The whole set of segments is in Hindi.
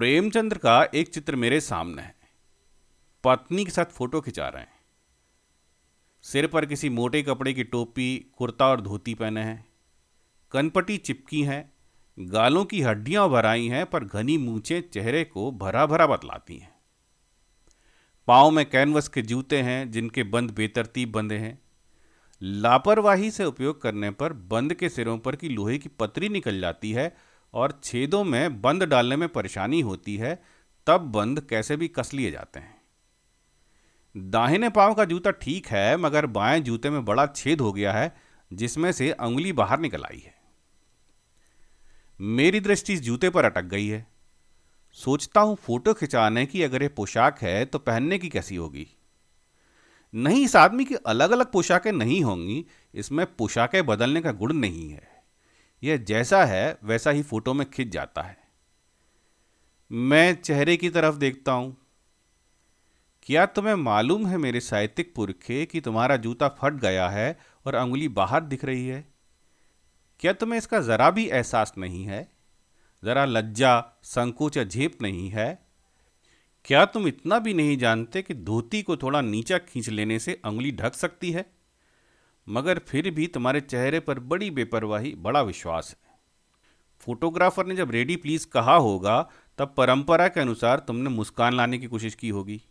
प्रेमचंद्र का एक चित्र मेरे सामने है। पत्नी के साथ फ़ोटो खिंचा रहे हैं। सिर पर किसी मोटे कपड़े की टोपी, कुर्ता और धोती पहने हैं। कनपटी चिपकी हैं, गालों की हड्डियाँ भराई हैं, पर घनी मूछें चेहरे को भरा भरा बतलाती हैं। पाँव में कैनवस के जूते हैं, जिनके बंद बेतरतीब बंधे हैं। लापरवाही से उपयोग करने पर बंद के सिरों पर की लोहे की पतरी निकल जाती है और छेदों में बंद डालने में परेशानी होती है, तब बंद कैसे भी कस लिए जाते हैं। दाहिने पाँव का जूता ठीक है, मगर बाएँ जूते में बड़ा छेद हो गया है, जिसमें से उंगली बाहर निकल आई है। मेरी दृष्टि इस जूते पर अटक गई है। सोचता हूँ फ़ोटो खिंचाने की अगर ये पोशाक है तो पहनने की कैसी होगी? नहीं, इस आदमी की अलग अलग पोशाकें नहीं होंगी, इसमें पोशाकें बदलने का गुण नहीं है। यह जैसा है, वैसा ही फ़ोटो में खिंच जाता है। मैं चेहरे की तरफ़ देखता हूँ। क्या तुम्हें मालूम है मेरे साहित्यिक पुरखे कि तुम्हारा जूता फट गया है और अंगुली बाहर दिख रही है? क्या तुम्हें इसका ज़रा भी एहसास नहीं है? ज़रा लज्जा, संकोच या झेप नहीं है? क्या तुम इतना भी नहीं जानते कि धोती को थोड़ा नीचा खींच लेने से अंगुली ढक सकती है? मगर फिर भी तुम्हारे चेहरे पर बड़ी बेपरवाही, बड़ा विश्वास है। फोटोग्राफर ने जब रेडी प्लीज़ कहा होगा, तब परंपरा के अनुसार तुमने मुस्कान लाने की कोशिश की होगी।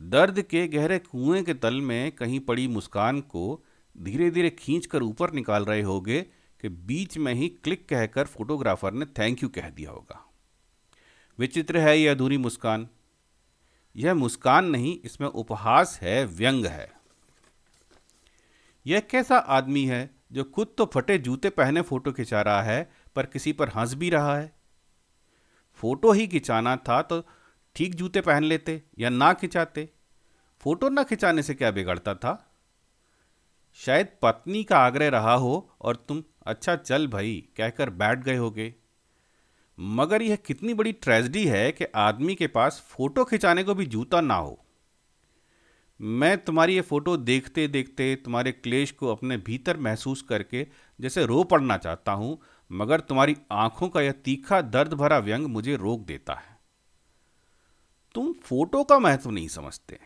दर्द के गहरे कुएँ के तल में कहीं पड़ी मुस्कान को धीरे धीरे खींच कर ऊपर निकाल रहे होगे कि बीच में ही क्लिक कहकर फोटोग्राफर ने थैंक यू कह दिया होगा। विचित्र है यह अधूरी मुस्कान। यह मुस्कान नहीं, इसमें उपहास है, व्यंग है। यह कैसा आदमी है जो खुद तो फटे जूते पहने फ़ोटो खिंचा रहा है, पर किसी पर हंस भी रहा है? फ़ोटो ही खिंचाना था तो ठीक जूते पहन लेते या ना खिंचाते? फ़ोटो ना खिंचाने से क्या बिगड़ता था? शायद पत्नी का आग्रह रहा हो और तुम अच्छा चल भाई, कहकर बैठ गए होगे। मगर यह कितनी बड़ी ट्रेजडी है कि आदमी के पास फ़ोटो खिंचाने को भी जूता ना हो। मैं तुम्हारी ये फ़ोटो देखते देखते तुम्हारे क्लेश को अपने भीतर महसूस करके जैसे रो पड़ना चाहता हूँ, मगर तुम्हारी आँखों का यह तीखा दर्द भरा व्यंग मुझे रोक देता है। तुम फ़ोटो का महत्व नहीं समझते।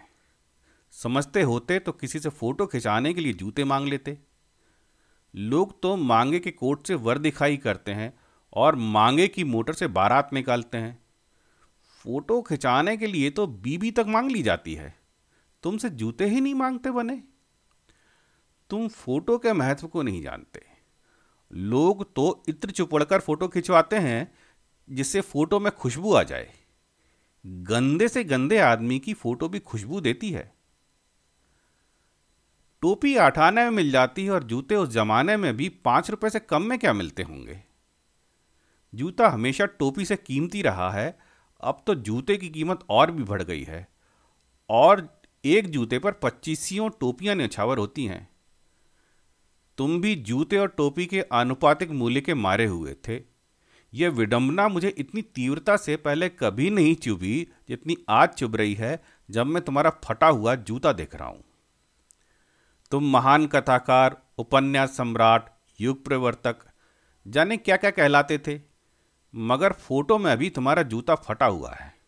समझते होते तो किसी से फ़ोटो खिंचाने के लिए जूते मांग लेते। लोग तो मांगे के कोट से वर दिखाई करते हैं और मांगे की मोटर से बारात निकालते हैं। फ़ोटो खिंचाने के लिए तो बीबी तक मांग ली जाती है। तुमसे जूते ही नहीं मांगते बने। तुम फ़ोटो के महत्व को नहीं जानते। लोग तो इत्र चुपड़कर फ़ोटो खिंचवाते हैं, जिससे फ़ोटो में खुशबू आ जाए। गंदे से गंदे आदमी की फ़ोटो भी खुशबू देती है। टोपी आठाने में मिल जाती है और जूते उस जमाने में भी पाँच रुपए से कम में क्या मिलते होंगे? जूता हमेशा टोपी से कीमती रहा है, अब तो जूते की कीमत और भी बढ़ गई है। और एक जूते पर पच्चीसियों टोपियाँ न्यौछावर होती हैं। तुम भी जूते और टोपी के आनुपातिक मूल्य के मारे हुए थे। यह विडंबना मुझे इतनी तीव्रता से पहले कभी नहीं चुभी जितनी आज चुभ रही है, जब मैं तुम्हारा फटा हुआ जूता देख रहा हूँ। तुम महान कथाकार, उपन्यास सम्राट, युग प्रवर्तक, जाने क्या क्या कहलाते थे, मगर फ़ोटो में अभी तुम्हारा जूता फटा हुआ है।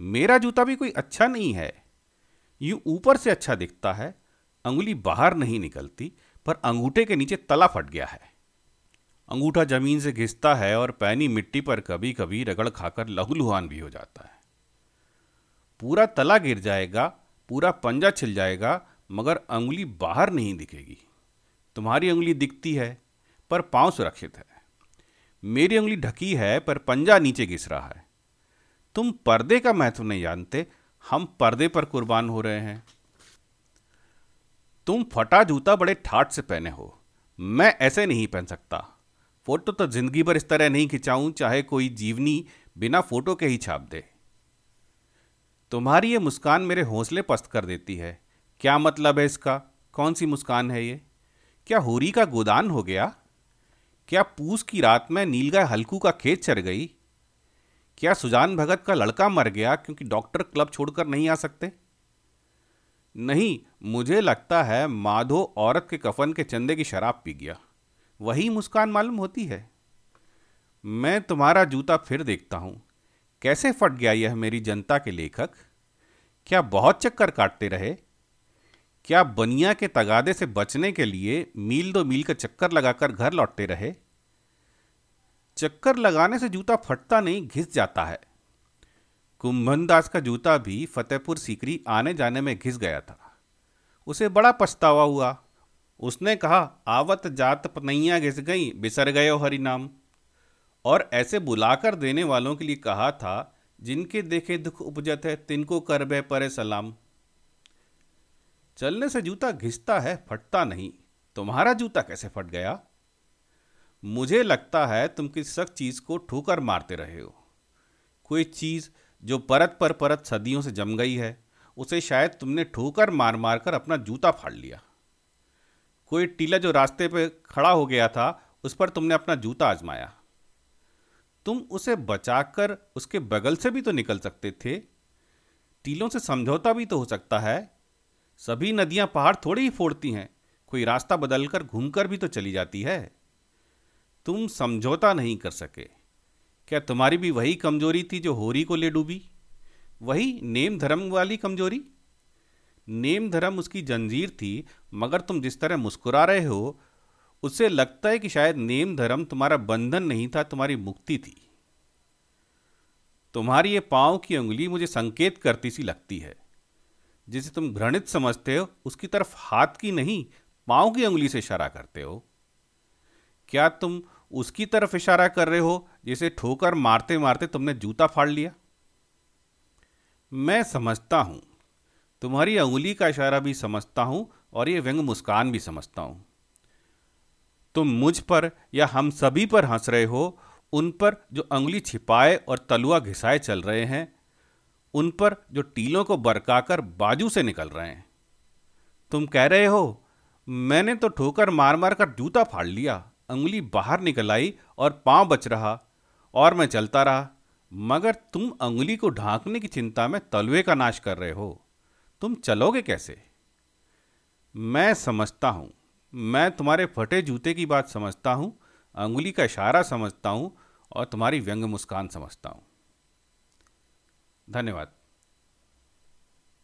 मेरा जूता भी कोई अच्छा नहीं है। यूँ ऊपर से अच्छा दिखता है, अंगुली बाहर नहीं निकलती, पर अंगूठे के नीचे तला फट गया है। अंगूठा ज़मीन से घिसता है और पैनी मिट्टी पर कभी कभी रगड़ खाकर लहूलुहान भी हो जाता है। पूरा तला गिर जाएगा, पूरा पंजा छिल जाएगा, मगर अंगुली बाहर नहीं दिखेगी। तुम्हारी उंगली दिखती है, पर पाँव सुरक्षित है। मेरी उंगली ढकी है, पर पंजा नीचे घिस रहा है। तुम पर्दे का महत्व नहीं जानते, हम पर्दे पर कुर्बान हो रहे हैं। तुम फटा जूता बड़े ठाट से पहने हो, मैं ऐसे नहीं पहन सकता। फ़ोटो तो ज़िंदगी भर इस तरह नहीं खिंचाऊं, चाहे कोई जीवनी बिना फ़ोटो के ही छाप दे। तुम्हारी ये मुस्कान मेरे हौसले पस्त कर देती है। क्या मतलब है इसका? कौन सी मुस्कान है ये? क्या होरी का गोदान हो गया? क्या पूस की रात में नीलगाय हल्कू का खेत चर गई? क्या सुजान भगत का लड़का मर गया क्योंकि डॉक्टर क्लब छोड़कर नहीं आ सकते? नहीं, मुझे लगता है माधो औरत के कफन के चंदे की शराब पी गया। वही मुस्कान मालूम होती है। मैं तुम्हारा जूता फिर देखता हूँ। कैसे फट गया यह मेरी जनता के लेखक? क्या बहुत चक्कर काटते रहे? क्या बनिया के तगादे से बचने के लिए मील दो मील का चक्कर लगाकर घर लौटते रहे? चक्कर लगाने से जूता फटता नहीं, घिस जाता है। कुंभन दास का जूता भी फतेहपुर सीकरी आने जाने में घिस गया था। उसे बड़ा पछतावा हुआ। उसने कहा, आवत जात पनैया घिस गई, बिसर गए हरि नाम और ऐसे बुलाकर देने वालों के लिए कहा था, जिनके देखे दुख उपजत है, तिनको कर बे परे सलाम। चलने से जूता घिसता है, फटता नहीं। तुम्हारा जूता कैसे फट गया? मुझे लगता है तुम किसी सख्त चीज़ को ठोकर मारते रहे हो। कोई चीज़ जो परत पर परत सदियों से जम गई है, उसे शायद तुमने ठोकर मार मार कर अपना जूता फाड़ लिया। कोई टीला जो रास्ते पे खड़ा हो गया था, उस पर तुमने अपना जूता आजमाया। तुम उसे बचाकर उसके बगल से भी तो निकल सकते थे। टीलों से समझौता भी तो हो सकता है। सभी नदियाँ पहाड़ थोड़ी ही फोड़ती हैं, कोई रास्ता बदलकर घूमकर भी तो चली जाती है। तुम समझौता नहीं कर सके। क्या तुम्हारी भी वही कमज़ोरी थी जो होरी को ले डूबी? वही नेम धर्म वाली कमज़ोरी? नेम धर्म उसकी जंजीर थी, मगर तुम जिस तरह मुस्कुरा रहे हो, उससे लगता है कि शायद नेम धर्म तुम्हारा बंधन नहीं था, तुम्हारी मुक्ति थी। तुम्हारी ये पाँव की उंगली मुझे संकेत करती सी लगती है। जिसे तुम घृणित समझते हो, उसकी तरफ़ हाथ की नहीं, पाँव की उंगली से इशारा करते हो। क्या तुम उसकी तरफ़ इशारा कर रहे हो, जिसे ठोकर मारते मारते तुमने जूता फाड़ लिया? मैं समझता हूँ। तुम्हारी उंगली का इशारा भी समझता हूँ और ये व्यंग मुस्कान भी समझता हूँ। तुम मुझ पर या हम सभी पर हंस रहे हो, उन पर जो उंगली छिपाए और तलुआ घिसाए चल रहे हैं, उन पर जो टीलों को बरकाकर बाजू से निकल रहे हैं। तुम कह रहे हो, मैंने तो ठोकर मार मार कर जूता फाड़ लिया उंगली बाहर निकल आई और पाँव बच रहा और मैं चलता रहा। मगर तुम उंगली को ढांकने की चिंता में तलवे का नाश कर रहे हो। तुम चलोगे कैसे? मैं समझता हूँ। मैं तुम्हारे फटे जूते की बात समझता हूँ, अंगुली का इशारा समझता हूँ और तुम्हारी व्यंग मुस्कान समझता हूँ। धन्यवाद।